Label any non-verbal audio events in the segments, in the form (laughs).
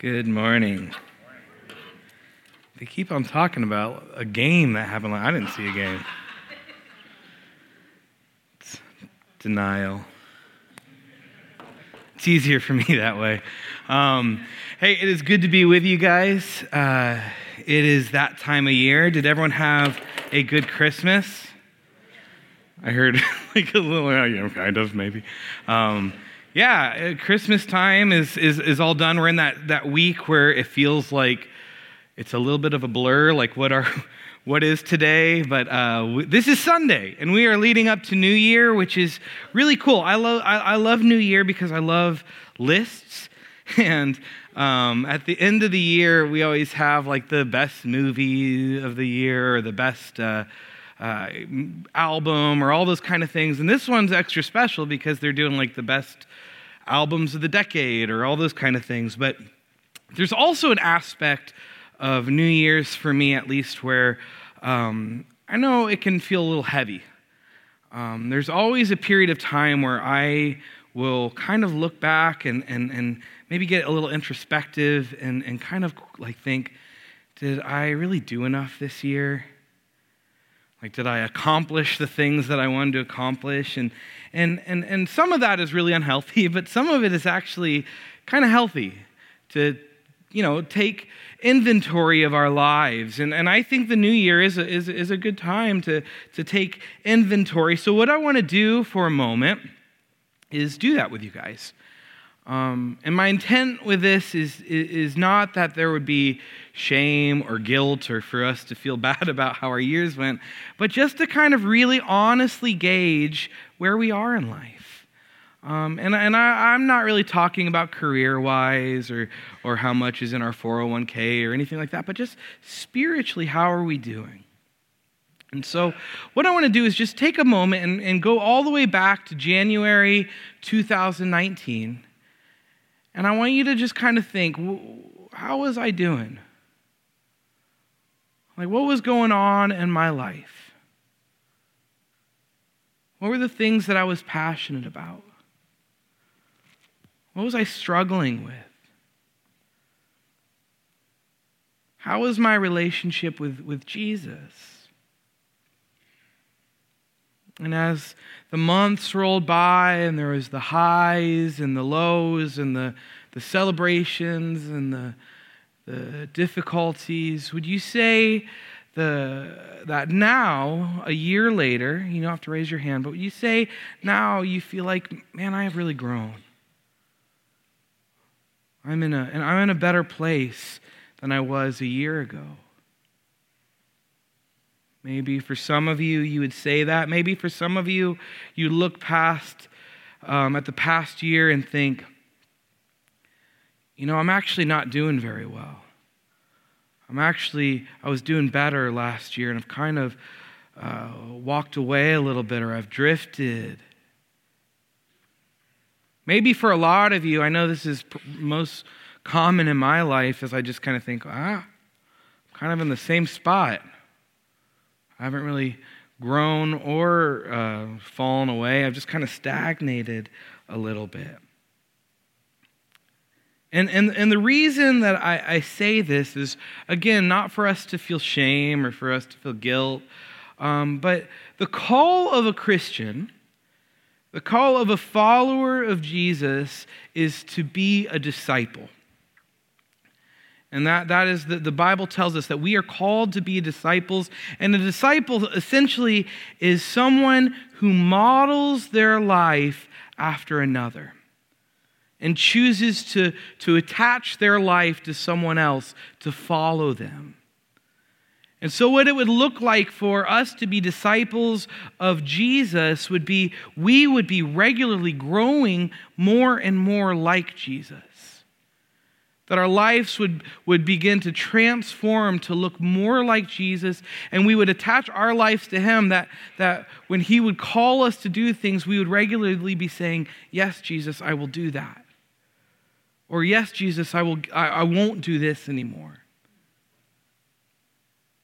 Good morning. They keep on talking about a game that happened. I didn't see a game. It's denial. It's easier for me (laughs) that way. Um, hey, it is good to be with you guys. Uh, it is that time of year. Did everyone have a good Christmas? I heard (laughs) like a little, you know, kind of maybe. Um, yeah, uh, Christmas time is, is, is all done. We're in that, that week where it feels like it's a little bit of a blur, like what are (laughs) what is today, but uh, this is Sunday, and we are leading up to New Year, which is really cool. I love I, I love New Year because I love lists, (laughs) and um, at the end of the year, we always have like the best movie of the year or the best. Uh, uh, album or all those kind of things. And this one's extra special because they're doing like the best albums of the decade or all those kind of things. But there's also an aspect of New Year's, for me at least, where um, I know it can feel a little heavy. Um, there's always a period of time where I will kind of look back and, and, and maybe get a little introspective and, and kind of like think, did I really do enough this year? Like, did I accomplish the things that I wanted to accomplish? And, and, and, and some of that is really unhealthy, (laughs) but some of it is actually kind of healthy to, you know, take inventory of our lives. And, and I think the new year is a, is, is a good time to, to take inventory. So, what I want to do for a moment is do that with you guys. Um, and my intent with this is, is not that there would be shame or guilt or for us to feel (laughs) bad about how our years went, but just to kind of really honestly gauge where we are in life. Um, and and I, am not really talking about career wise or, or how much is in our 401k or anything like that, but just spiritually, how are we doing? And so, what I want to do is just take a moment and, and go all the way back to January 2019 and I want you to just kind of think how was I doing? Like, what was going on in my life? What were the things that I was passionate about? What was I struggling with? How was my relationship with, with Jesus? And as the months rolled by and there was the highs and the lows and the, the celebrations and the, the difficulties, would you say the, that now, a year later, you don't have to raise your hand, but would you say now you feel like, man, I have really grown? I'm in a, and I'm in a better place than I was a year ago. Maybe for some of you, you would say that. Maybe for some of you, you look past um, at the past year and think, you know, I'm actually not doing very well. I'm actually, I was doing better last year and I've kind of uh, walked away a little bit or I've drifted. Maybe for a lot of you, I know this is most common in my life, as I just kind of think, ah, I'm kind of in the same spot. I haven't really grown or uh, fallen away. I've just kind of stagnated a little bit. And, and, and the reason that I, I say this is, again, not for us to feel shame or for us to feel guilt, um, but the call of a Christian, the call of a follower of Jesus, is to be a disciple. And that, that is the, the Bible tells us that we are called to be disciples. And a disciple essentially is someone who models their life after another and chooses to, to attach their life to someone else to follow them. And so, what it would look like for us to be disciples of Jesus would be we would be regularly growing more and more like Jesus that our lives would, would begin to transform to look more like Jesus, and we would attach our lives to Him, that, that when He would call us to do things, we would regularly be saying, Yes, Jesus, I will do that. Or, Yes, Jesus, I, will, I, I won't do this anymore.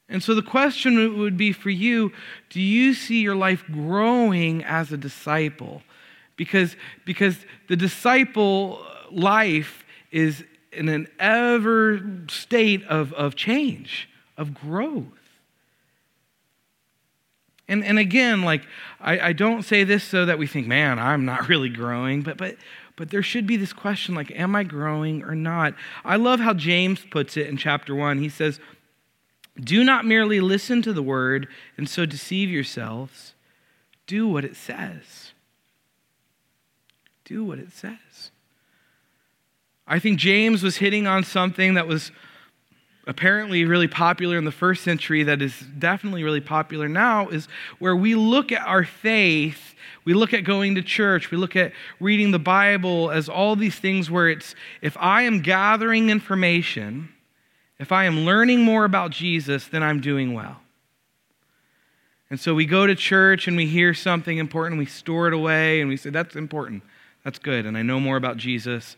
And so the question would be for you do you see your life growing as a disciple? Because, because the disciple life is in an ever state of, of change, of growth. And, and again, like, I, I don't say this so that we think, man, I'm not (laughs) really growing, but, but, but there should be this question like, am I growing or not? I love how James puts it in chapter one. He says, Do not merely listen to the word and so deceive yourselves, do what it says. Do what it says. I think James was hitting on something that was apparently really popular in the first century that is definitely really popular now is where we look at our faith we look at going to church we look at reading the bible as all these things where it's if i am gathering information if i am learning more about jesus then i'm doing well. And so we go to church and we hear something important we store it away and we say that's important. That's good and i know more about jesus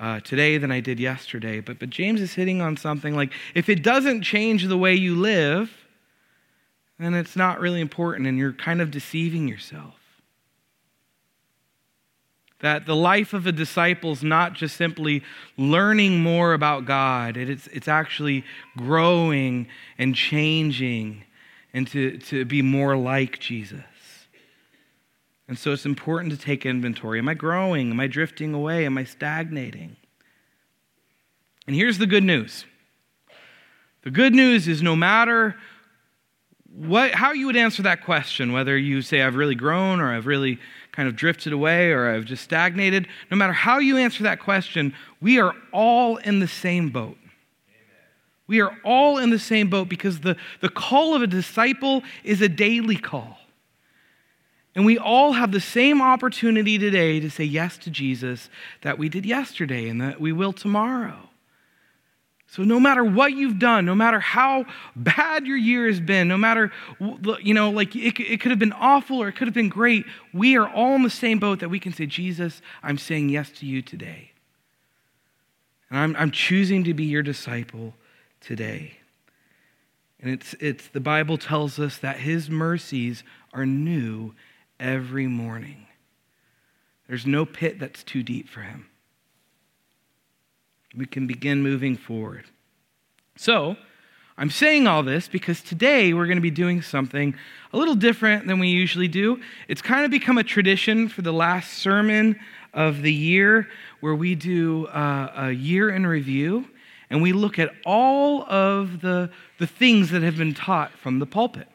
uh, today than I did yesterday. But, but James is hitting on something like if it doesn't change the way you live, then it's not really important and you're kind of deceiving yourself. That the life of a disciple is not just simply learning more about God, it's, it's actually growing and changing and to, to be more like Jesus. And so it's important to take inventory. Am I growing? Am I drifting away? Am I stagnating? And here's the good news the good news is no matter what, how you would answer that question, whether you say, I've really grown or I've really kind of drifted away or I've just stagnated, no matter how you answer that question, we are all in the same boat. We are all in the same boat because the, the call of a disciple is a daily call. And we all have the same opportunity today to say yes to Jesus that we did yesterday and that we will tomorrow. So, no matter what you've done, no matter how bad your year has been, no matter, you know, like it, it could have been awful or it could have been great, we are all in the same boat that we can say, Jesus, I'm saying yes to you today. And I'm, I'm choosing to be your disciple today. And it's, it's the Bible tells us that his mercies are new every morning. There's no pit that's too deep for him. We can begin moving forward. So, I'm saying all this because today we're going to be doing something a little different than we usually do. It's kind of become a tradition for the last sermon of the year where we do uh, a year in review and we look at all of the, the things that have been taught from the pulpit.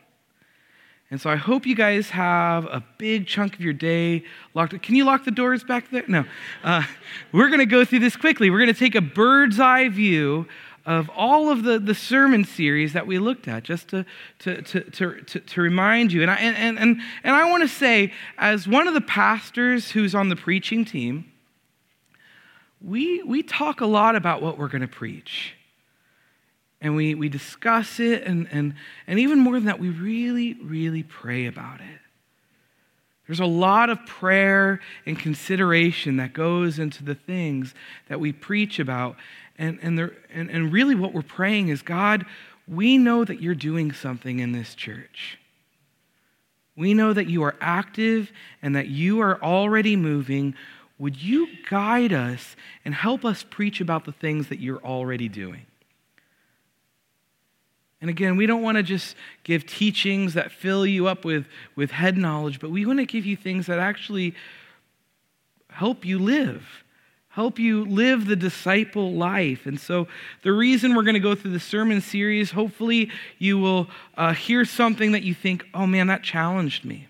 And so I hope you guys have a big chunk of your day locked. Can you lock the doors back there? No. Uh, we're going to go through this quickly. We're going to take a bird's eye view of all of the, the sermon series that we looked at, just to, to, to, to, to, to remind you. And I, and, and, and I want to say, as one of the pastors who's on the preaching team, we, we talk a lot about what we're going to preach and we, we discuss it, and, and, and even more than that, we really, really pray about it. There's a lot of prayer and consideration that goes into the things that we preach about. And, and, there, and, and really, what we're praying is God, we know that you're doing something in this church. We know that you are active and that you are already moving. Would you guide us and help us preach about the things that you're already doing? And again, we don't want to just give teachings that fill you up with, with head knowledge, but we want to give you things that actually help you live, help you live the disciple life. And so, the reason we're going to go through the sermon series, hopefully, you will uh, hear something that you think, oh man, that challenged me.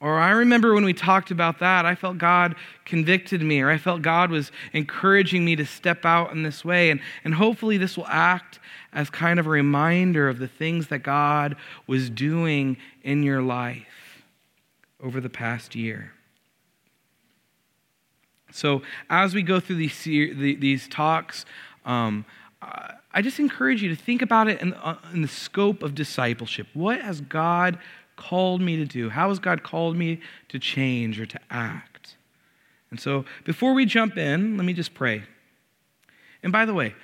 Or I remember when we talked about that, I felt God convicted me, or I felt God was encouraging me to step out in this way. And, and hopefully, this will act as kind of a reminder of the things that God was doing in your life over the past year. So, as we go through these, these talks, um, I just encourage you to think about it in, uh, in the scope of discipleship. What has God called me to do? How has God called me to change or to act? And so, before we jump in, let me just pray. And by the way,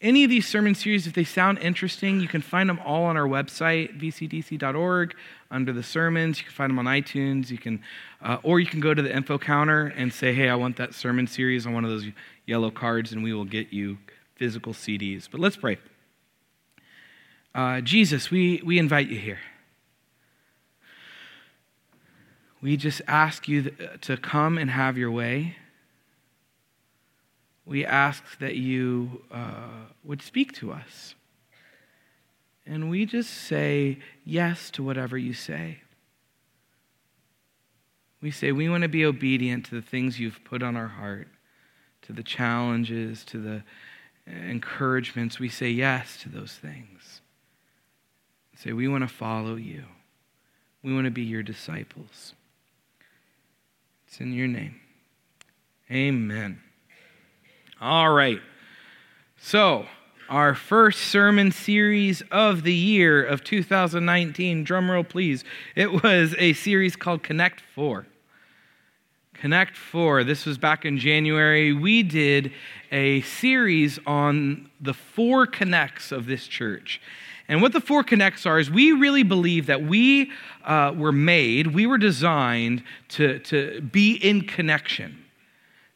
any of these sermon series, if they sound interesting, you can find them all on our website, vcdc.org, under the sermons. You can find them on iTunes. You can, uh, or you can go to the info counter and say, "Hey, I want that sermon series on one of those yellow cards and we will get you physical CDs. But let's pray. Uh, Jesus, we, we invite you here. We just ask you to come and have your way. We ask that you uh, would speak to us. And we just say yes to whatever you say. We say we want to be obedient to the things you've put on our heart, to the challenges, to the encouragements. We say yes to those things. Say, we want to follow you. We want to be your disciples. It's in your name. Amen. All right. So, our first sermon series of the year of 2019, drumroll please, it was a series called Connect 4. Connect 4. This was back in January. We did a series on the four connects of this church. And what the four connects are is we really believe that we uh, were made, we were designed to, to be in connection,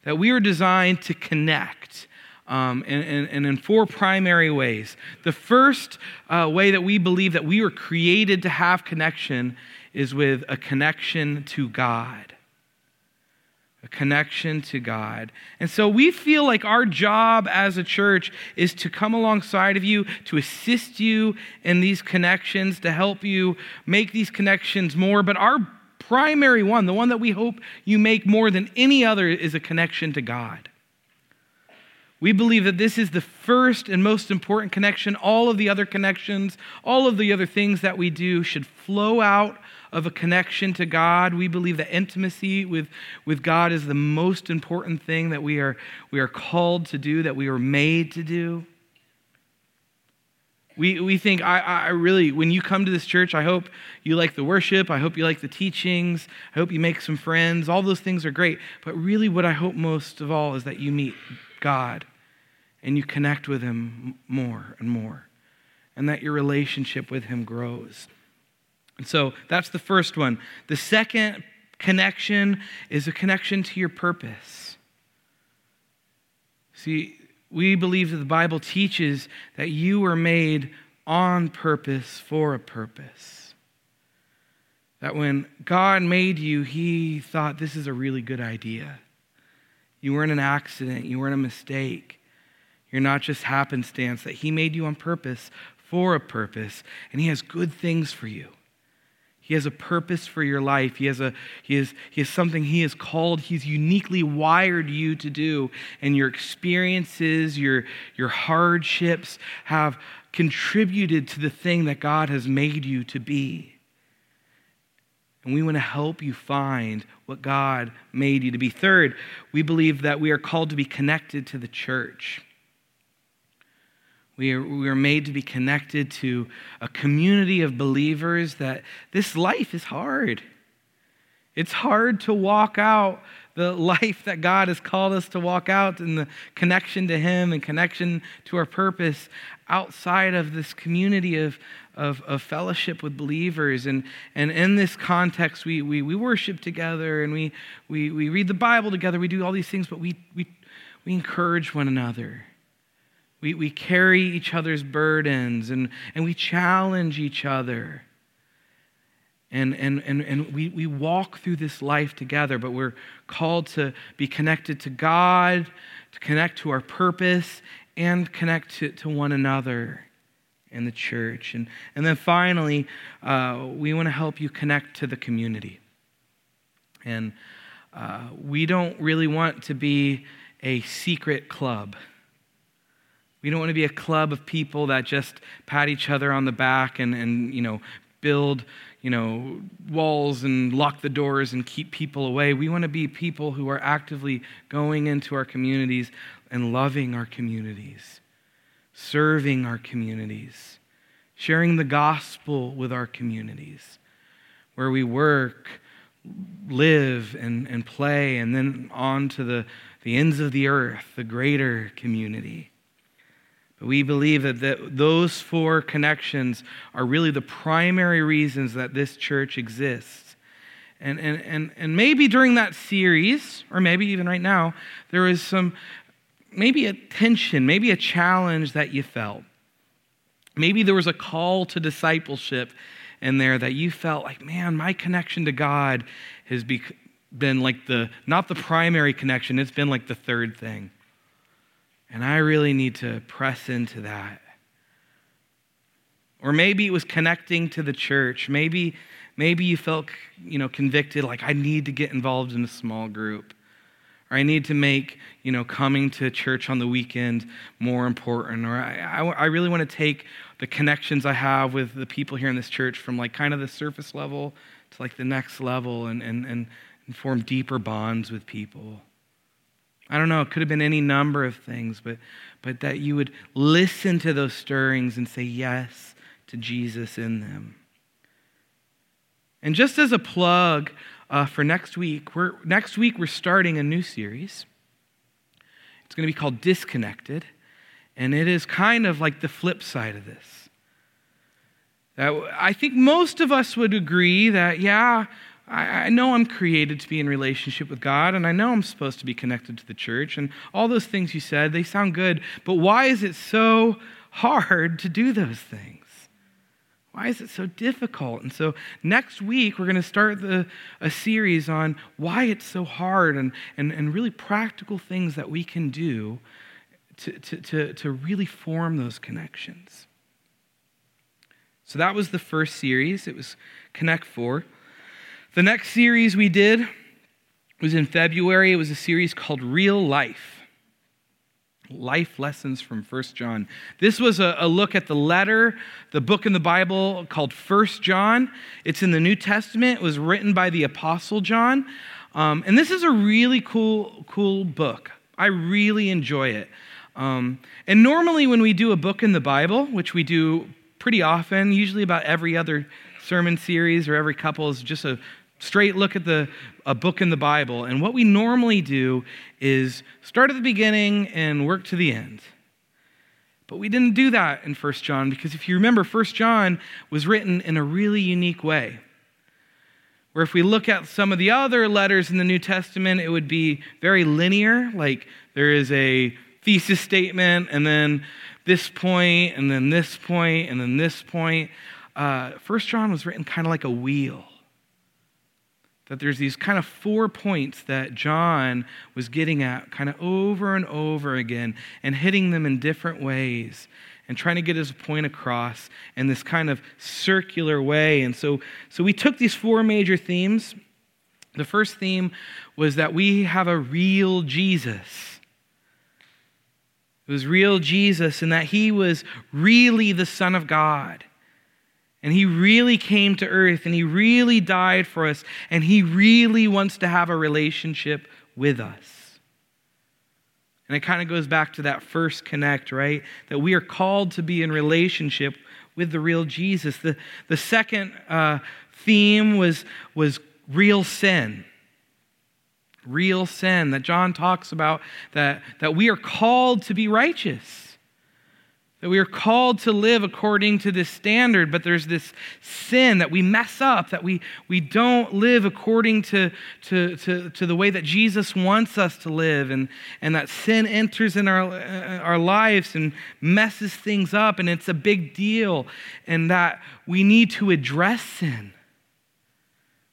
that we are designed to connect. Um, and, and, and, in four primary ways. The first uh, way that we believe that we were created to have connection is with a connection to God a connection to God. And so we feel like our job as a church is to come alongside of you, to assist you in these connections, to help you make these connections more. But our primary one, the one that we hope you make more than any other, is a connection to God. We believe that this is the first and most important connection. All of the other connections, all of the other things that we do should flow out of a connection to God. We believe that intimacy with, with God is the most important thing that we are, we are called to do, that we are made to do. We, we think, I, I really, when you come to this church, I hope you like the worship. I hope you like the teachings. I hope you make some friends. All those things are great. But really, what I hope most of all is that you meet God and you connect with Him more and more, and that your relationship with Him grows. And so that's the first one. The second connection is a connection to your purpose. See, we believe that the Bible teaches that you were made on purpose for a purpose. That when God made you, He thought this is a really good idea. You weren't an accident, you weren't a mistake. You're not just happenstance, that He made you on purpose for a purpose, and He has good things for you. He has a purpose for your life. He has, a, he, has, he has something He has called, He's uniquely wired you to do. And your experiences, your, your hardships have contributed to the thing that God has made you to be. And we want to help you find what God made you to be. Third, we believe that we are called to be connected to the church. We are, we are made to be connected to a community of believers that this life is hard. It's hard to walk out the life that God has called us to walk out and the connection to Him and connection to our purpose outside of this community of, of, of fellowship with believers. And, and in this context, we, we, we worship together and we, we, we read the Bible together. We do all these things, but we, we, we encourage one another. We, we carry each other's burdens and, and we challenge each other. And, and, and, and we, we walk through this life together, but we're called to be connected to God, to connect to our purpose, and connect to, to one another in the church. And, and then finally, uh, we want to help you connect to the community. And uh, we don't really want to be a secret club. We don't want to be a club of people that just pat each other on the back and, and you know, build, you know, walls and lock the doors and keep people away. We want to be people who are actively going into our communities and loving our communities, serving our communities, sharing the gospel with our communities, where we work, live, and, and play, and then on to the, the ends of the earth, the greater community. We believe that those four connections are really the primary reasons that this church exists. And, and, and, and maybe during that series, or maybe even right now, there is some maybe a tension, maybe a challenge that you felt. Maybe there was a call to discipleship in there that you felt like, man, my connection to God has been like the, not the primary connection, it's been like the third thing. And I really need to press into that. Or maybe it was connecting to the church. Maybe, maybe you felt, you know, convicted, like I need to get involved in a small group. Or I need to make, you know, coming to church on the weekend more important. Or I, I, I really want to take the connections I have with the people here in this church from like kind of the surface level to like the next level and, and, and, and form deeper bonds with people. I don't know, it could have been any number of things, but, but that you would listen to those stirrings and say yes to Jesus in them. And just as a plug uh, for next week, we're, next week we're starting a new series. It's going to be called Disconnected, and it is kind of like the flip side of this. I think most of us would agree that, yeah, I, know I'm created to be in relationship with God, and I know I'm supposed to be connected to the church, and all those things you said, they sound good, but why is it so hard to do those things? Why is it so difficult? And so next week, we're going to start the, a series on why it's so hard and, and, and really practical things that we can do to, to, to, to really form those connections. So that was the first series. It was Connect 4. The next series we did was in February. It was a series called Real Life. Life Lessons from First John. This was a, a, look at the letter, the book in the Bible called First John. It's in the New Testament. It was written by the Apostle John. Um, and this is a really cool, cool book. I really enjoy it. Um, and normally, when we do a book in the Bible, which we do pretty often, usually about every other sermon series or every couple, is just a straight look at the a book in the Bible. And what we normally do is start at the beginning and work to the end. But we didn't do that in 1 John because if you remember, 1 John was written in a really unique way. Where if we look at some of the other letters in the New Testament, it would be very linear, like there is a thesis statement, and then this point, and then this point, and then this point. Uh, First John was written kind of like a wheel that there's these kind of four points that John was getting at kind of over and over again and hitting them in different ways and trying to get his point across in this kind of circular way. And so, so we took these four major themes. The first theme was that we have a real Jesus. It was real Jesus, and that he was really the Son of God and he really came to earth and he really died for us and he really wants to have a relationship with us. And it kind of goes back to that first connect, right? That we are called to be in relationship with the real Jesus. The, the second uh, theme was, was real sin. Real sin that John talks about, that, that we are called to be righteous that we are called to live according to this standard, but there's this sin that we mess up, that we, we don't live according to, to, to, to the way that Jesus wants us to live, and, and that sin enters in our, uh, our lives and messes things up, and it's a big deal, and that we need to address sin.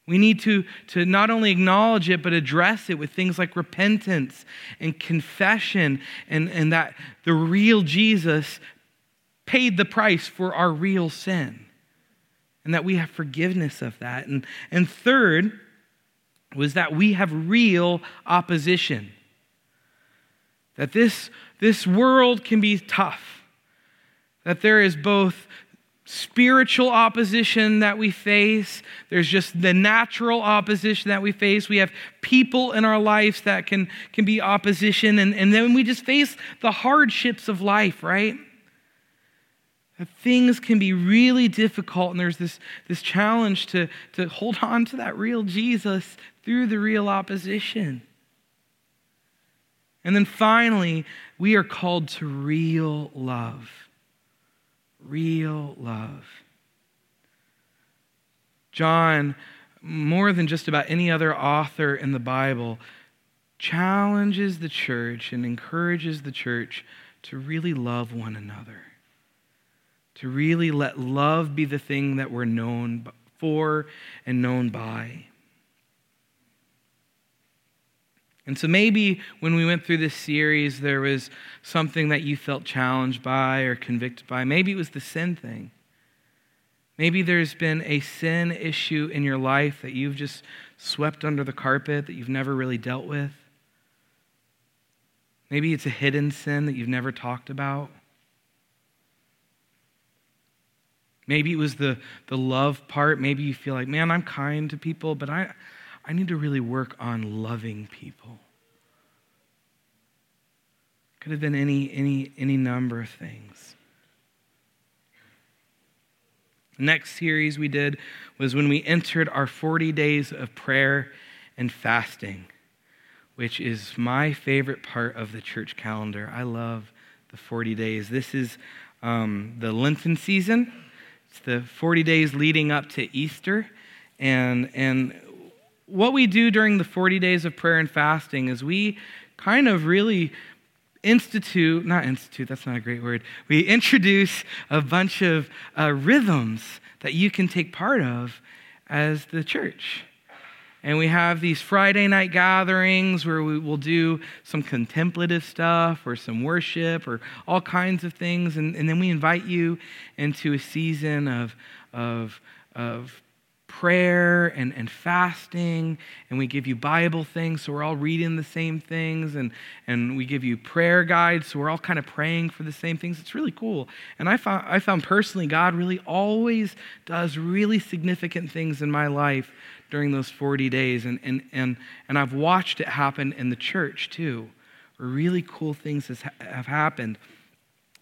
We need to, to not only acknowledge it, but address it with things like repentance and confession, and, and that the real Jesus paid the price for our real sin and that we have forgiveness of that. And, and third was that we have real opposition. That this, this world can be tough. That there is both spiritual opposition that we face, there's just the natural opposition that we face. We have people in our lives that can, can be opposition, and, and then we just face the hardships of life, right? That things can be really difficult, and there's this, this challenge to, to hold (laughs) on to that real Jesus through the real opposition. And then finally, we are called to real love. Real love. John, more than just about any other author in the Bible, challenges the church and encourages the church to really love one another, to really let love be the thing that we're known for and known by. And so maybe when we went through this series, there was something that you felt challenged by or convicted by. Maybe it was the sin thing. Maybe there's been a sin issue in your life that you've just swept under the carpet that you've never really dealt with. Maybe it's a hidden sin that you've never talked about. Maybe it was the, the love part. Maybe you feel like, man, I'm kind to people, but I, I need to really work on loving people. Could have been any, any, any number of things. Next series we did was when we entered our 40 days of prayer and fasting, which is my favorite part of the church calendar. I love the 40 days. This is um, the Lenten season. It's the 40 days leading up to Easter. And, and what we do during the 40 days of prayer and fasting is we kind of really institute, not institute, that's not a great word. We introduce a bunch of uh, rhythms that you can take part of as the church. And we have these Friday night gatherings where we will do some contemplative stuff or some worship or all kinds of things. And, and then we invite you into a season of, of, of prayer and, and fasting, and we give you Bible things, so we're all reading the same things, and, and we give you prayer guides, so we're all kind of praying for the same things. It's really cool. And I found, I found personally, God really always does really significant things in my life during those 40 days, and, and, and, and I've watched it happen in the church too, really cool things has, have happened.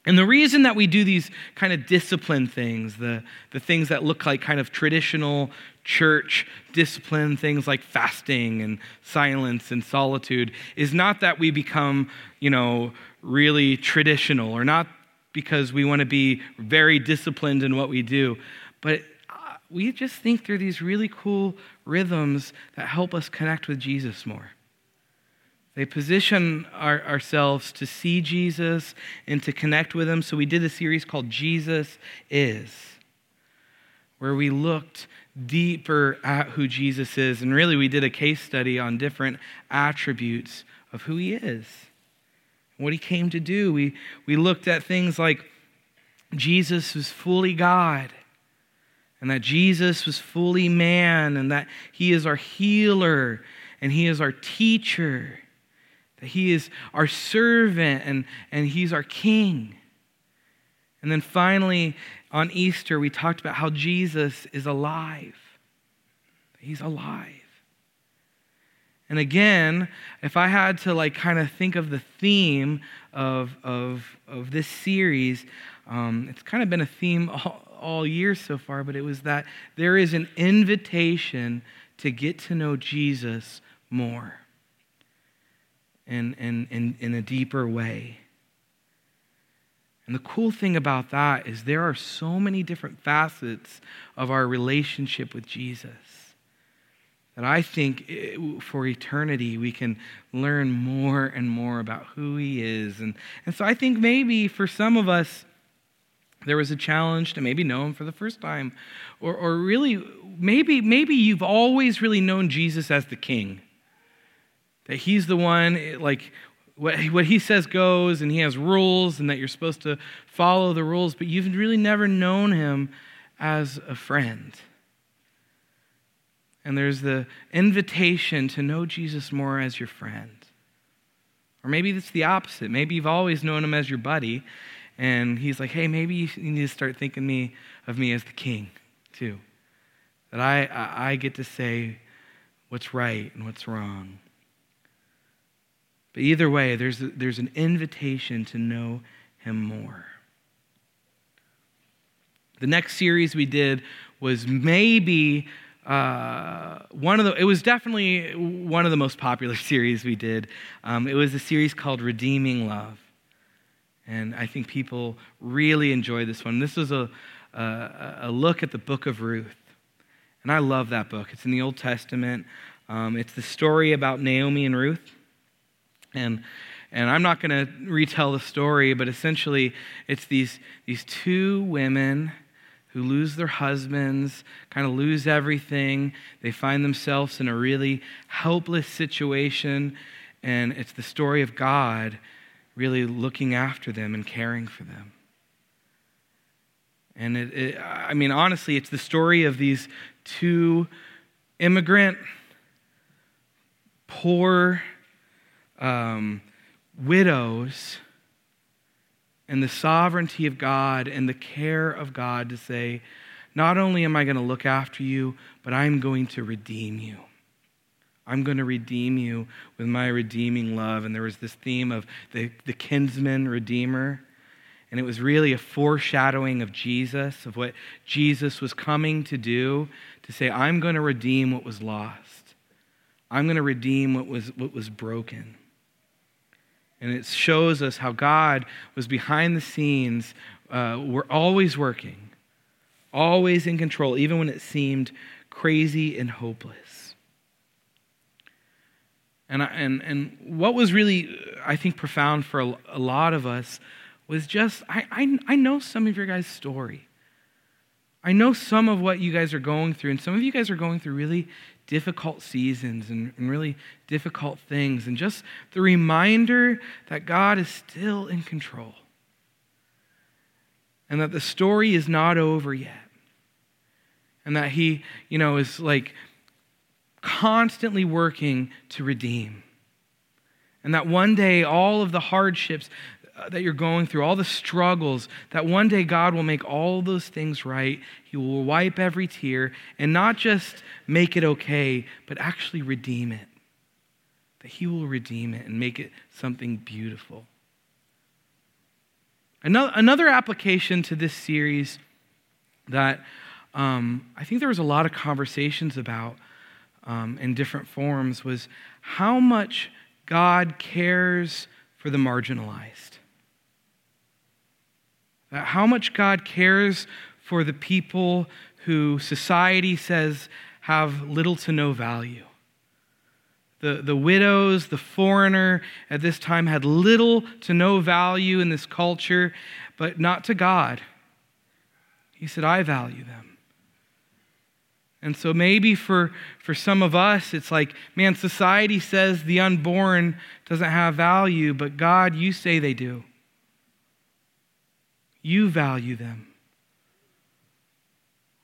And the reason that we do these kind of discipline things, the, the things that look like kind of traditional church discipline, things like fasting and silence and solitude, is not that we become, you know, really traditional or not because we want to be very disciplined in what we do, but we just think they're these really cool rhythms that help us connect with Jesus more. They position our, ourselves to see Jesus and to connect with him. So we did a series called Jesus Is, where we looked deeper at who Jesus is. And really, we did a case study on different attributes of who he is, what he came to do. We, we looked at things like Jesus was fully God and that Jesus was fully man, and that He is our healer, and He is our teacher, that He is our servant and, and He's our King. And then finally, on Easter, we talked about how Jesus is alive. He's alive. And again, if I had to like kind of think of the theme of, of, of this series, um, it's kind of been a theme all, all year so far, but it was that there is an invitation to get to know Jesus more in, in, in, in a deeper way. And the cool thing about that is there are so many different facets of our relationship with Jesus that I think eh, for eternity we can learn more and more about who he is. And, and so I think maybe for some of us, there was a challenge to maybe know him for the first time. Or, or really, maybe, maybe you've always really known Jesus as the king. That he's the one, like, what, what he says goes, and he has rules, and that you're supposed to follow the rules, but you've really never known him as a friend. And there's the invitation to know Jesus more as your friend. Or maybe it's the opposite. Maybe you've always known him as your buddy, and he's like, hey, maybe you need to start thinking me, of me as the king, too. That I, I, I get to say what's right and what's wrong. But either way, there's, there's an invitation to know him more. The next series we did was maybe uh, one of the, it was definitely one of the most popular (laughs) series we did. Um, it was a series called Redeeming Love. And I think people really enjoy this one. This was a, a, a look at the book of Ruth. And I love that book. It's in the Old Testament. Um, it's the story about Naomi and Ruth. And, and I'm not going to retell the story, but essentially, it's these, these two women who lose their husbands, kind of lose everything. They find themselves in a really helpless situation, and it's the story of God really looking after them and caring for them. And it, it, I mean, honestly, it's the story of these two immigrant, poor um, widows and the sovereignty of God and the care of God to say, not only am I going to look after you, but I'm going to redeem you. I'm going to redeem you with my redeeming love. And there was this theme of the, the kinsman redeemer. And it was really a foreshadowing of Jesus, of what Jesus was coming to do, to say, I'm going to redeem what was lost. I'm going to redeem what was, what was broken. And it shows us how God was behind the scenes. Uh, we're always working, always in control, even when it seemed crazy and hopeless. And, and, and what was really, I think, profound for a, a lot of us was just I, I, I know some of your guys' story. I know some of what you guys are going through, and some of you guys are going through really difficult seasons and, and really difficult things. And just the reminder that God is still in control and that the story is not over yet. And that He, you know, is like constantly working to redeem. And that one day, all of the hardships uh, that you're going through, all the struggles, that one day God will make all those things right. He will wipe every tear and not just make it okay, but actually redeem it. That He will redeem it and make it something beautiful. Another, application to this series that um, I think there was a lot of conversations about um, in different forms was how much God cares for the marginalized. Uh, how much God cares for the people who society says have little to no value. The, the widows, the foreigner at this time had little to no value in this culture, but not to God. He said, I value them. And so maybe for, for some of us, it's like, man, society says the unborn doesn't have value, but God, you say they do. You value them.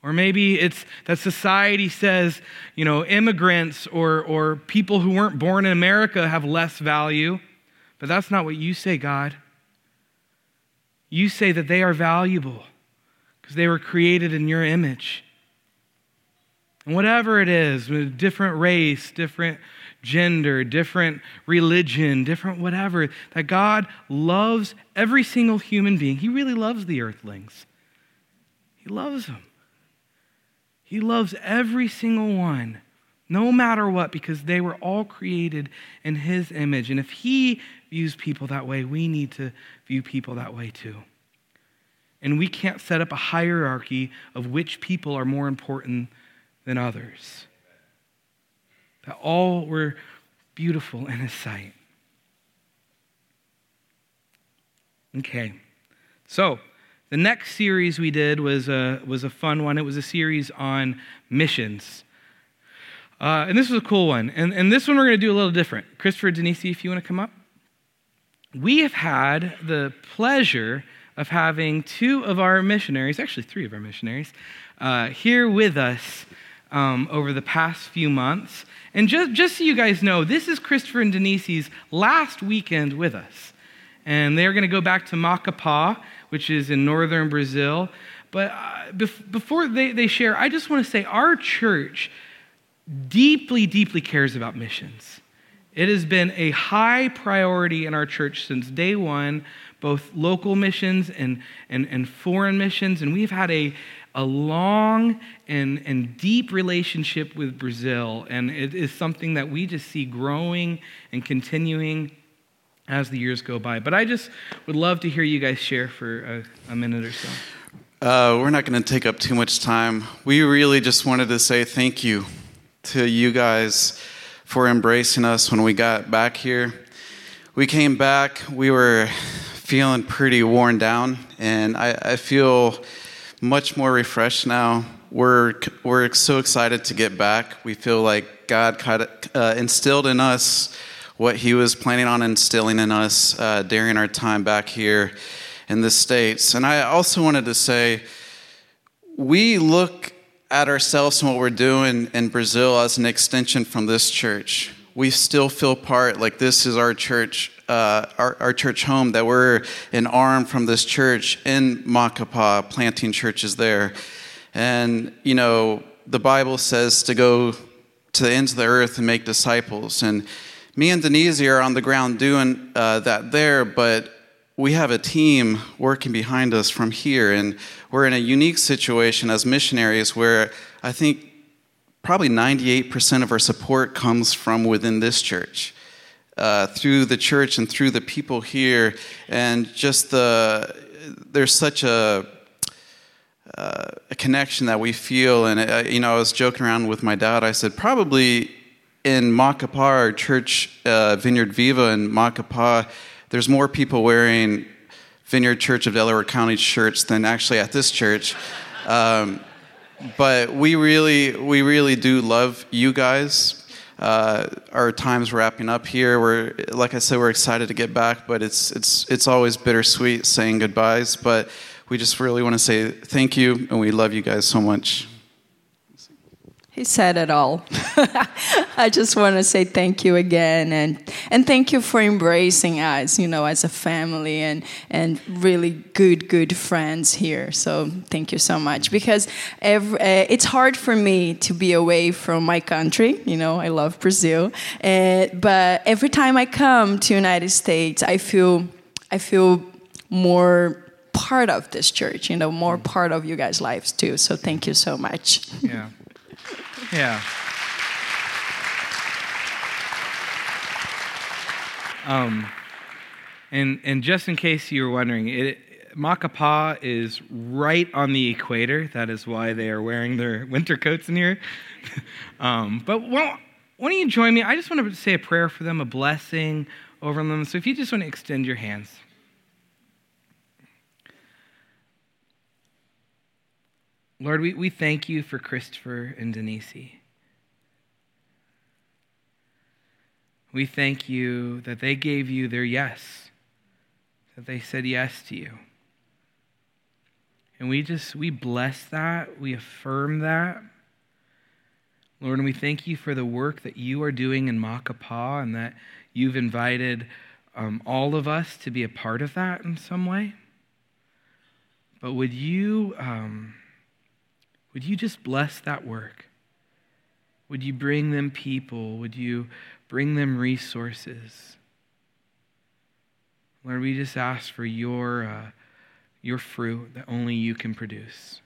Or maybe it's that society says, you know, immigrants or, or people who weren't born in America have less value. But that's not what you say, God. You say that they are valuable because they were created in your image. And whatever it is, different race, different gender, different religion, different whatever, that God loves every single human being. He really loves the earthlings. He loves them. He loves every single one, no matter what, because they were all created in His image. And if He views people that way, we need to view people that way too. And we can't set up a hierarchy of which people are more important than others that all were beautiful in his sight. Okay, so the next series we did was a, was a fun one. It was a series on missions. Uh, and this was a cool one. And, and this one we're going to do a little different. Christopher Denise, if you want to come up. We have had the pleasure of having two of our missionaries, actually three of our missionaries, uh, here with us um, over the past few months. And just, just so you guys know, this is Christopher and Denise's last weekend with us. And they're going to go back to Macapá, which is in northern Brazil. But uh, bef- before they, they share, I just want to say our church deeply, deeply cares about missions. It has been a high priority in our church since day one, both local missions and, and, and foreign missions. And we've had a, a long and, and deep relationship with Brazil, and it is something that we just see growing and continuing as the years go by. But I just would love to hear you guys share for a, a minute or so. Uh, we're not going to take up too much time. We really just wanted to say thank you to you guys for embracing us when we got back here. we came back, we were feeling pretty worn down, and I, I feel much more refreshed now. We're, we're so excited to get back. We feel like God kind of, uh, instilled in us what He was planning on instilling in us uh, during our time back here in the States. And I also wanted to say, we look at ourselves and what we're doing in Brazil as an extension from this church. We still feel part, like this is our church, uh, our, our church home, that we're an arm from this church in Macapá, planting churches there. And, you know, the Bible says to go to the ends of the earth and make disciples. And me and Denise are on the ground doing uh, that there, but we have a team working behind us from here, and we're in a unique situation as missionaries where I think probably 98% of our support comes from within this church. Uh, through the church and through the people here, and just the there's such a uh, a connection that we feel. And uh, you know, I was joking around with my dad. I said probably in Macapá, our church, uh, Vineyard Viva in Macapá, there's more people wearing Vineyard Church of Delaware County shirts than actually at this church. Um, but we really, we really do love you guys. Uh, our time's wrapping up here. We're, like I said, we're excited to get back, but it's, it's, it's always bittersweet saying goodbyes. But we just really want to say thank you, and we love you guys so much. He said it all. (laughs) I just want to say thank you again and and thank you for embracing us, you know, as a family and and really good good friends here. So thank you so much because every, uh, it's hard for me to be away from my country. You know, I love Brazil, uh, but every time I come to United States, I feel I feel more part of this church. You know, more part of you guys' lives too. So thank you so much. Yeah. Yeah. Um, and, and just in case you were wondering, it, Macapá is right on the equator. That is why they are wearing their winter coats in here. (laughs) um, but why don't you join me? I just want to say a prayer for them, a blessing over them. So if you just want to extend your hands. Lord, we, we thank you for Christopher and Denise. We thank you that they gave you their yes, that they said yes to you. And we just, we bless that, we affirm that. Lord, and we thank you for the work that you are doing in Macapá and that you've invited um, all of us to be a part of that in some way. But would you, um, would you just bless that work? Would you bring them people? Would you bring them resources? Lord, we just ask for your, uh, your fruit that only you can produce.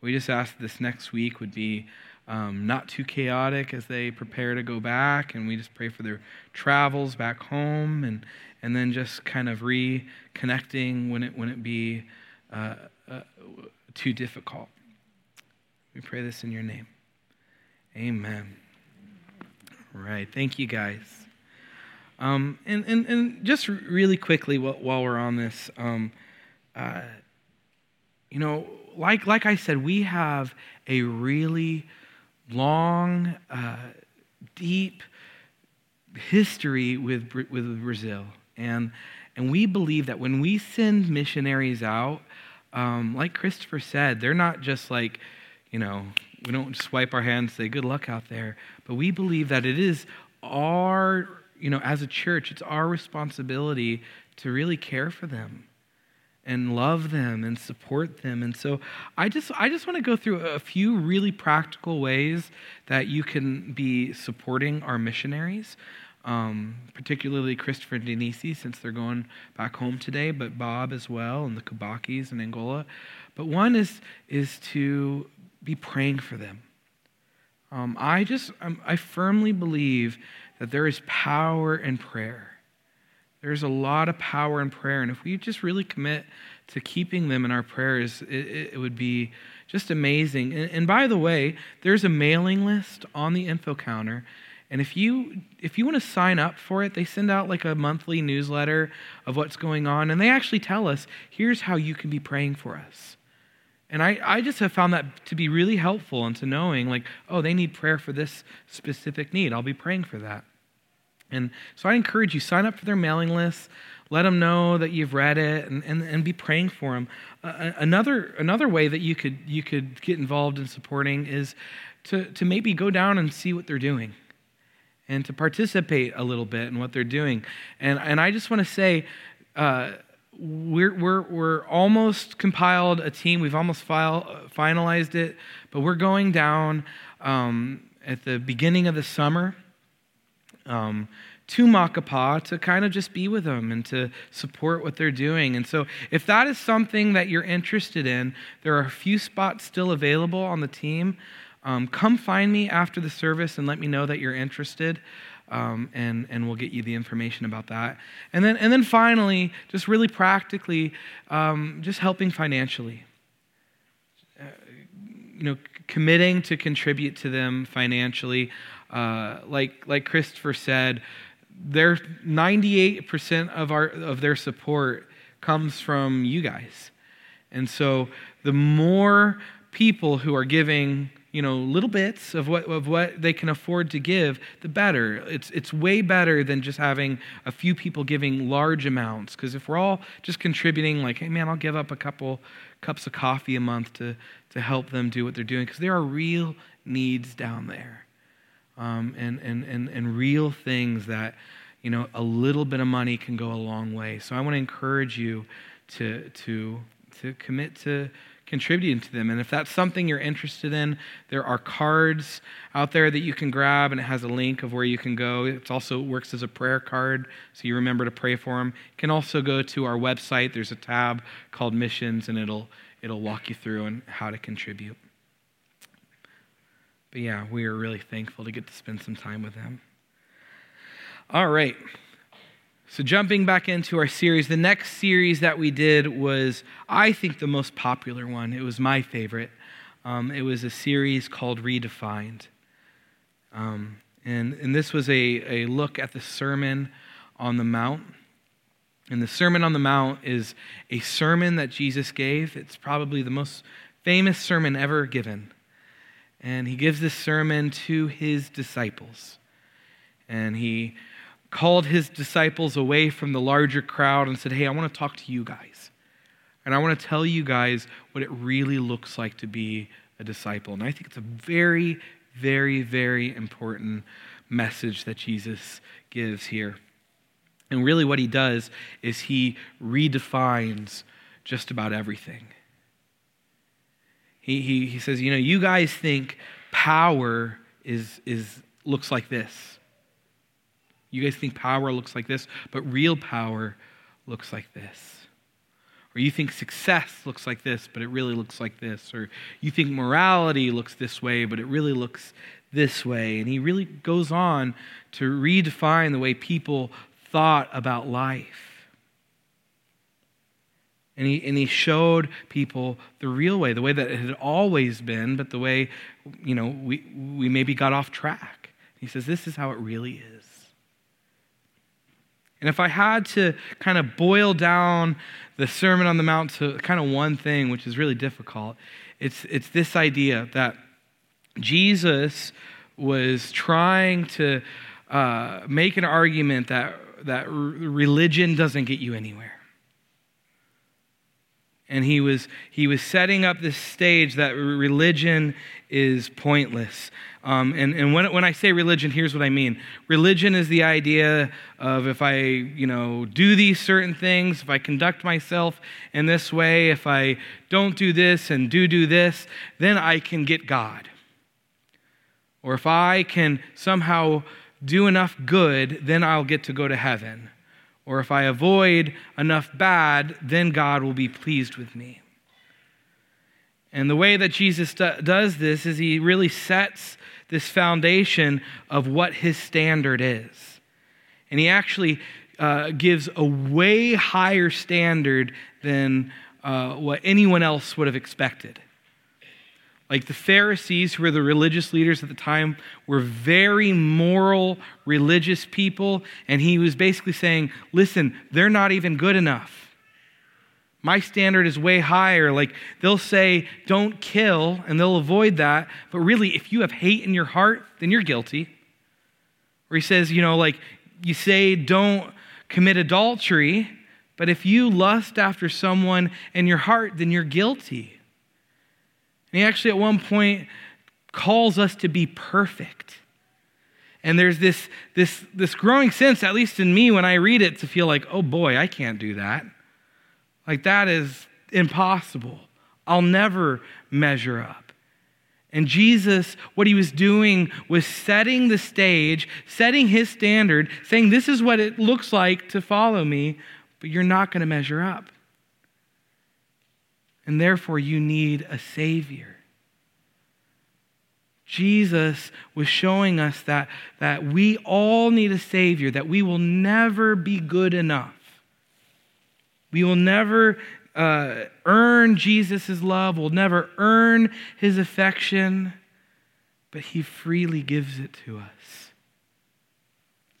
We just ask this next week would be um, not too chaotic as they prepare to go back, and we just pray for their travels back home, and and then just kind of reconnecting when it when it be uh, uh, too difficult. We pray this in your name. Amen. All right. Thank you, guys. Um, and, and, and just really quickly while, we're on this, um, uh, you know, like, like I said, we have a really long, uh, deep history with, with Brazil. And, and we believe that when we send missionaries out, um, like Christopher said, they're not just like, you know, we don't swipe our hands say good luck out there, but we believe that it is our, you know, as a church, it's our responsibility to really care for them and love them and support them. And so I just I just want to go through a few really practical ways that you can be supporting our missionaries. Um, particularly Christopher and Denise, since they're going back home today, but Bob as well, and the Kubakis in Angola. But one is is to be praying for them. Um, I just, um, I firmly believe that there is power in prayer. There's a lot of power in prayer. And if we just really commit to keeping them in our prayers, it, it would be just amazing. And, and, by the way, there's a mailing list on the info counter. And if you if you want to sign up for it, they send out like a monthly newsletter of what's going on, and they actually tell us, here's how you can be praying for us. And I, I just have found that to be really helpful into knowing, like, oh, they need prayer for this specific need. I'll be praying for that. And so I encourage you, sign up for their mailing list. Let them know that you've read it and, and, and be praying for them. Uh, another, another way that you could, you could get involved in supporting is to, to maybe go down and see what they're doing and to participate a little bit in what they're doing. And, and I just want to say, uh, we're, we're, we're almost compiled a team. We've almost file, finalized it, but we're going down um, at the beginning of the summer um, to Macapá to kind of just be with them and to support what they're doing. And so, if that is something that you're interested in, there are a few spots still available on the team. Um, come find me after the service and let me know that you're interested um, and, and we'll get you the information about that. And then, and then finally, just really practically, um, just helping financially. Uh, you know, committing to contribute to them financially. Uh, like, like Christopher said, their 98% of, our, of their support comes from you guys. And so the more people who are giving you know, little bits of what, of what they can afford to give, the better. It's, it's way better than just having a few people giving large amounts. Because if we're all just contributing, like, hey, man, I'll give up a couple cups of coffee a month to, to help them do what they're doing, because there are real needs down there um, and, and, and, and real things that, you know, a little bit of money can go a long way. So I want to encourage you to, to, to commit to contributing to them. And if that's something you're interested in, there are cards out there that you can grab, and it has a link of where you can go. It also works as a prayer card, so you remember to pray for them. You can also go to our website. There's a tab called Missions, and it'll it'll walk you through and how to contribute. But yeah, we are really thankful to get to spend some time with them. All right. So, jumping back into our series, the next series that we did was, I think, the most popular one. It was my favorite. Um, it was a series called Redefined. Um, and, and this was a, a look at the Sermon on the Mount. And the Sermon on the Mount is a sermon that Jesus gave. It's probably the most famous sermon ever given. And he gives this sermon to his disciples. And he called his disciples away from the larger crowd and said, Hey, I want to talk to you guys. And I want to tell you guys what it really looks like to be a disciple. And I think it's a very, very, very important message that Jesus gives here. And really, what he does is he redefines just about everything. He, he, he says, You know, you guys think power is, is, looks like this. You guys think power looks like this, but real power looks like this. Or you think success looks like this, but it really looks like this. Or you think morality looks this way, but it really looks this way. And he really goes on to redefine the way people thought about life. And he, and he showed people the real way, the way that it had always been, but the way, you know, we, we maybe got off track. He says, This is how it really is. And if I had to kind of boil down the Sermon on the Mount to kind of one thing, which is really difficult, it's, it's this idea that Jesus was trying to uh, make an argument that, that religion doesn't get you anywhere. And he was, he was setting up this stage that religion is pointless. Um, and and when, when I say religion, here's what I mean. Religion is the idea of if I, you know, do these certain things, if I conduct myself in this way, if I don't do this and do do this, then I can get God. Or if I can somehow do enough good, then I'll get to go to heaven. Or if I avoid enough bad, then God will be pleased with me. And the way that Jesus does this is he really sets this foundation of what his standard is. And he actually uh, gives a way higher standard than uh, what anyone else would have expected. Like the Pharisees, who were the religious leaders at the time, were very moral, religious people. And he was basically saying, listen, they're not even good enough. My standard is way higher. Like they'll say, don't kill, and they'll avoid that. But really, if you have hate in your heart, then you're guilty. Or he says, you know, like you say, don't commit adultery, but if you lust after someone in your heart, then you're guilty. And he actually, at one point, calls us to be perfect. And there's this, this, this growing sense, at least in me when I read it, to feel like, oh boy, I can't do that. Like, that is impossible. I'll never measure up. And Jesus, what he was doing was setting the stage, setting his standard, saying, This is what it looks like to follow me, but you're not going to measure up and therefore you need a Savior. Jesus was showing us that, that we all need a Savior, that we will never be good enough. We will never uh, earn Jesus' love, we'll never earn his affection, but he freely gives it to us.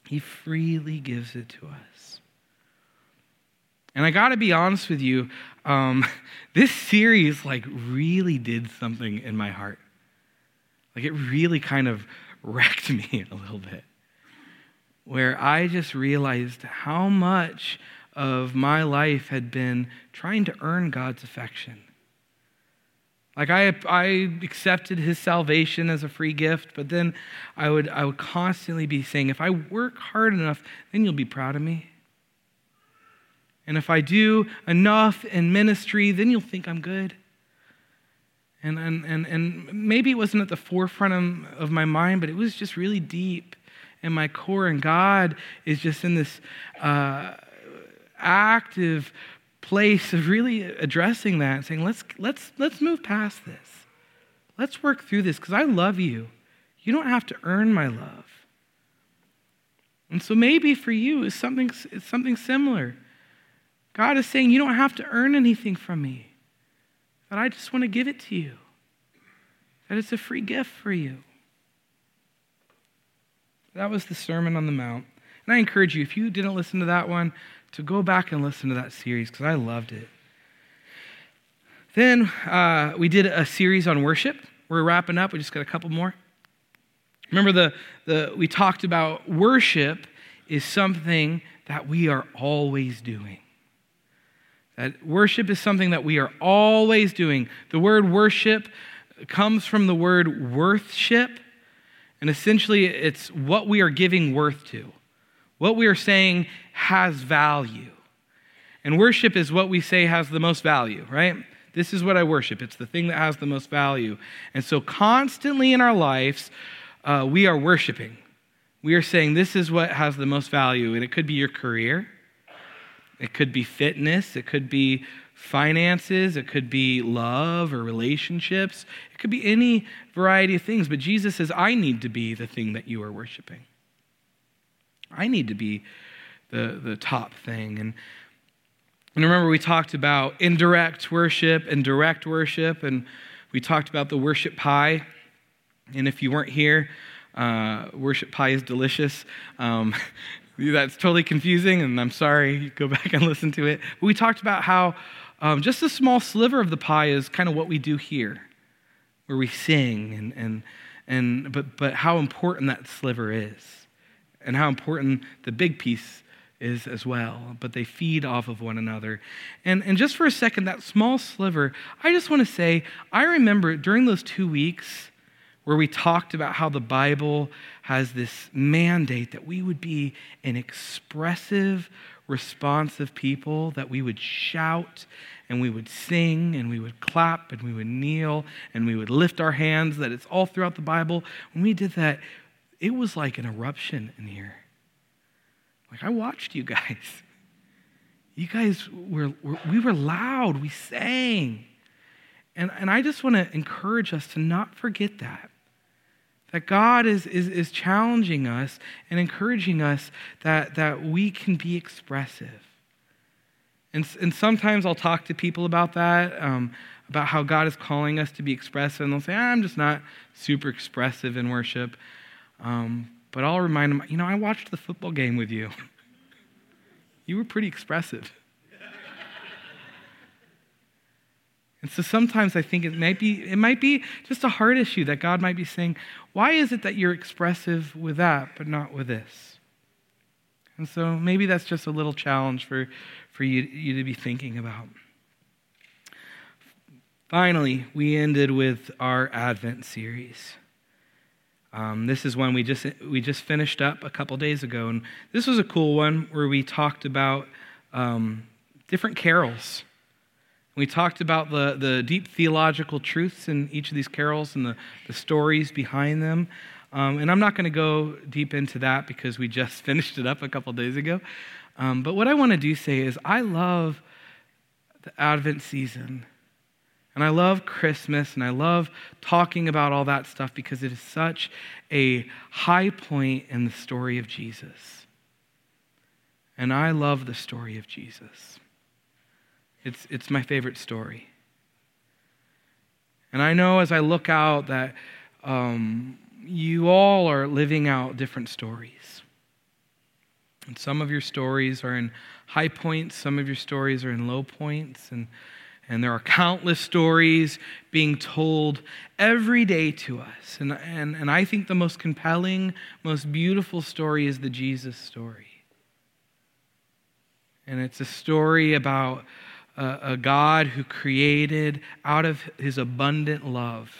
He freely gives it to us. And I got to be honest with you, um, (laughs) this series like really did something in my heart. Like it really kind of (laughs) wrecked me (laughs) a little bit. Where I just realized how much of my life had been trying to earn God's affection. Like I, I accepted his salvation as a free gift, but then I would, I would constantly be saying, if I work hard enough, then you'll be proud of me. And if I do enough in ministry, then you'll think I'm good. And, and, and, and maybe it wasn't at the forefront of, my mind, but it was just really deep in my core. And God is just in this uh, active place of really addressing that and saying, let's, let's, let's move past this. Let's work through this because I love you. You don't have to earn my love. And so maybe for you, it's something, it's something similar. God is saying, You don't have to earn anything from me, that I just want to give it to you, that it's a free gift for you. That was the Sermon on the Mount. And I encourage you, if you didn't listen to that one, to go back and listen to that series because I loved it. Then uh, we did a series on worship. We're wrapping up. We just got a couple more. Remember, the, the, we talked about worship is something that we are always doing. That worship is something that we are always doing. The word worship comes from the word worthship, and essentially it's what we are giving worth to, what we are saying has value. And worship is what we say has the most value, right? This is what I worship. It's the thing that has the most value. And so, constantly in our lives, uh, we are worshiping. We are saying this is what has the most value. And it could be your career, it could be fitness, it could be finances, it could be love or relationships, it could be any variety of things. But Jesus says, I need to be the thing that you are worshiping. I need to be the, the top thing. And, and remember, we talked about indirect worship and direct worship, and we talked about the worship pie. And if you weren't here, uh, worship pie is delicious. Um, (laughs) that's totally confusing, and I'm sorry. Go (laughs) back and listen to it. But we talked about how um, just a small sliver of the pie is kind of what we do here, where we sing, and, and, and, but, but how important that sliver is, and how important the big piece is as well. But they feed off of one another. And, and just for a second, that small sliver, I just want to say, I remember during those two weeks, where we talked about how the Bible has this mandate that we would be an expressive, responsive people, that we would shout and we would sing and we would clap and we would kneel and we would lift our hands, that it's all throughout the Bible. When we did that, it was like an eruption in here. Like, I watched you guys. You guys were, were we were loud, we sang. And, and I just want to encourage us to not forget that. That God is, is, is challenging us and encouraging us that, that we can be expressive. And, and sometimes I'll talk to people about that, um, about how God is calling us to be expressive, and they'll say, ah, I'm just not super expressive in worship. Um, but I'll remind them, you know, I watched the football game with you. (laughs) you were pretty expressive. (laughs) and so sometimes I think it might be it might be just a heart issue that God might be saying, why is it that you're expressive with that but not with this? And so maybe that's just a little challenge for, for you, you to be thinking about. Finally, we ended with our Advent series. Um, this is one we just we just finished up a couple days ago, and this was a cool one where we talked about um, different carols. We talked about the, the deep theological truths in each of these carols and the, the stories behind them. Um, and I'm not going to go deep into that because we just (laughs) finished it up a couple days ago. Um, but what I want to do say is I love the Advent season. And I love Christmas and I love talking about all that stuff because it is such a high point in the story of Jesus. And I love the story of Jesus. It's, it's my favorite story. And I know as I look out that um, you all are living out different stories. And some of your stories are in high points, some of your stories are in low points, and, and there are countless stories being told every day to us. And, and, and I think the most compelling, most beautiful story is the Jesus story. And it's a story about a, a God who created out of his abundant love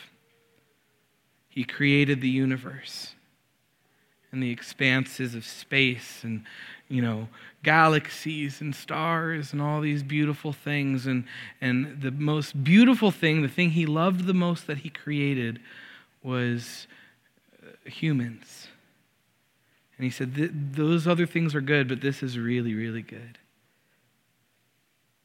he created the universe and the expanses of space and, you know, galaxies and stars and all these beautiful things. And, and the most beautiful thing, the thing he loved the most that he created, was uh, humans. And he said, Those other things are good, but this is really, really good.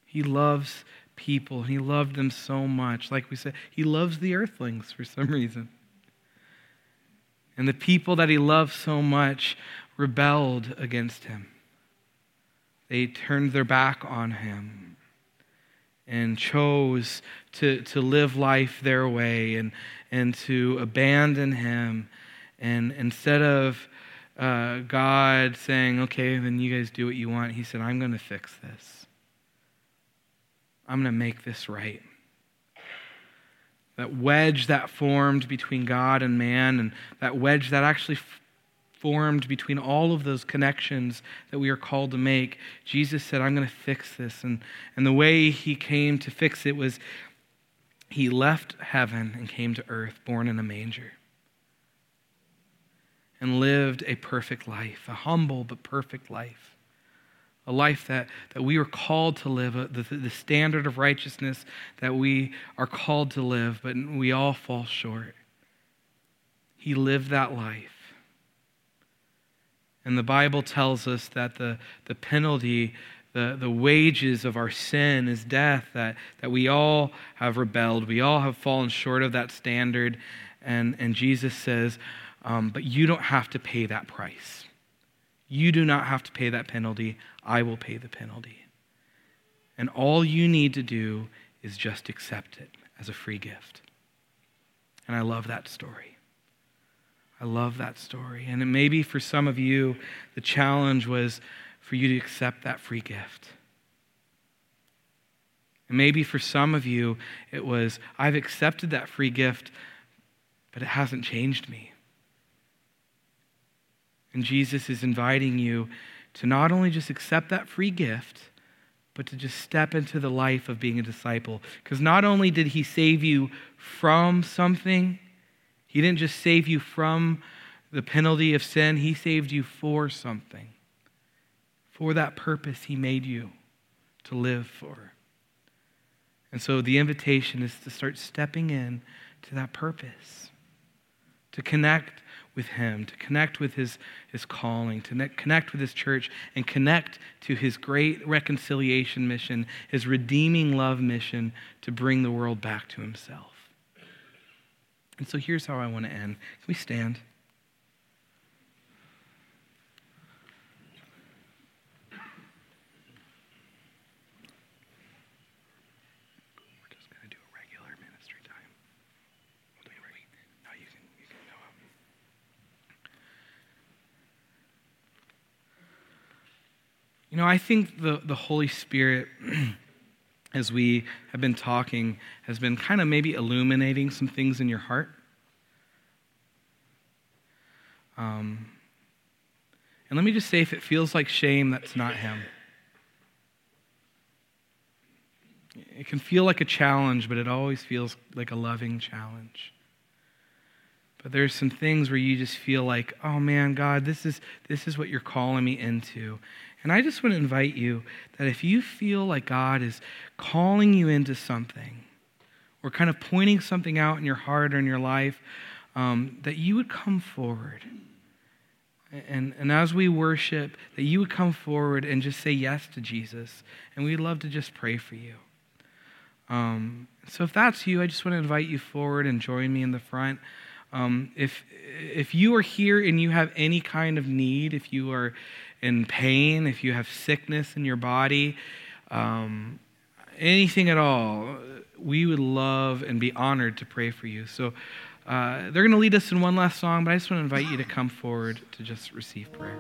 He loves people, and he loved them so much. Like we said, he loves the earthlings for some reason. And the people that he loved so much rebelled against him. They turned their back on him and chose to, to live life their way and, and to abandon him. And instead of uh, God saying, okay, then you guys do what you want, he said, I'm going to fix this. I'm going to make this right that wedge that formed between God and man, and that wedge that actually formed between all of those connections that we are called to make, Jesus said, I'm going to fix this. And, and the way he came to fix it was he left heaven and came to earth, born in a manger, and lived a perfect life, a humble but perfect life a life that, that we are called to live, uh, the, the standard of righteousness that we are called to live, but we all fall short. He lived that life. And the Bible tells us that the, the penalty, the, the wages of our sin is death, that, that we all have rebelled. We all have fallen short of that standard. And, and Jesus says, um, but you don't have to pay that price. You do not have to pay that penalty. I will pay the penalty. And all you need to do is just accept it as a free gift. And I love that story. I love that story. And maybe for some of you, the challenge was for you to accept that free gift. And maybe for some of you, it was, I've accepted that free gift, but it hasn't changed me. And Jesus is inviting you to not only just accept that free gift, but to just step into the life of being a disciple. Because not only did he save you from something, he didn't just save you from the penalty of sin, he saved you for something. For that purpose, he made you to live for. And so the invitation is to start stepping in to that purpose, to connect with Him, to connect with His, his calling, to connect with His church, and connect to His great reconciliation mission, His redeeming love mission to bring the world back to Himself. And so here's how I want to end. Can we stand? You know, I think the, the Holy Spirit (clears throat) as we have been talking, has been kind of maybe illuminating some things in your heart. Um, and let me just say if it feels like shame, that's not Him. It can feel like a challenge, but it always feels like a loving challenge. But there's some things where you just feel like, oh man, God, this is, this is what you're calling me into. And I just want to invite you that if you feel like God is calling you into something, or kind of pointing something out in your heart or in your life, um, that you would come forward. And, and as we worship, that you would come forward and just say yes to Jesus. And we'd love to just pray for you. Um, so if that's you, I just want to invite you forward and join me in the front. Um, if if you are here and you have any kind of need, if you are in pain, if you have sickness in your body, um, anything at all, we would love and be honored to pray for you. So uh, they're going to lead us in one last song, but I just want to invite you to come forward to just receive prayer.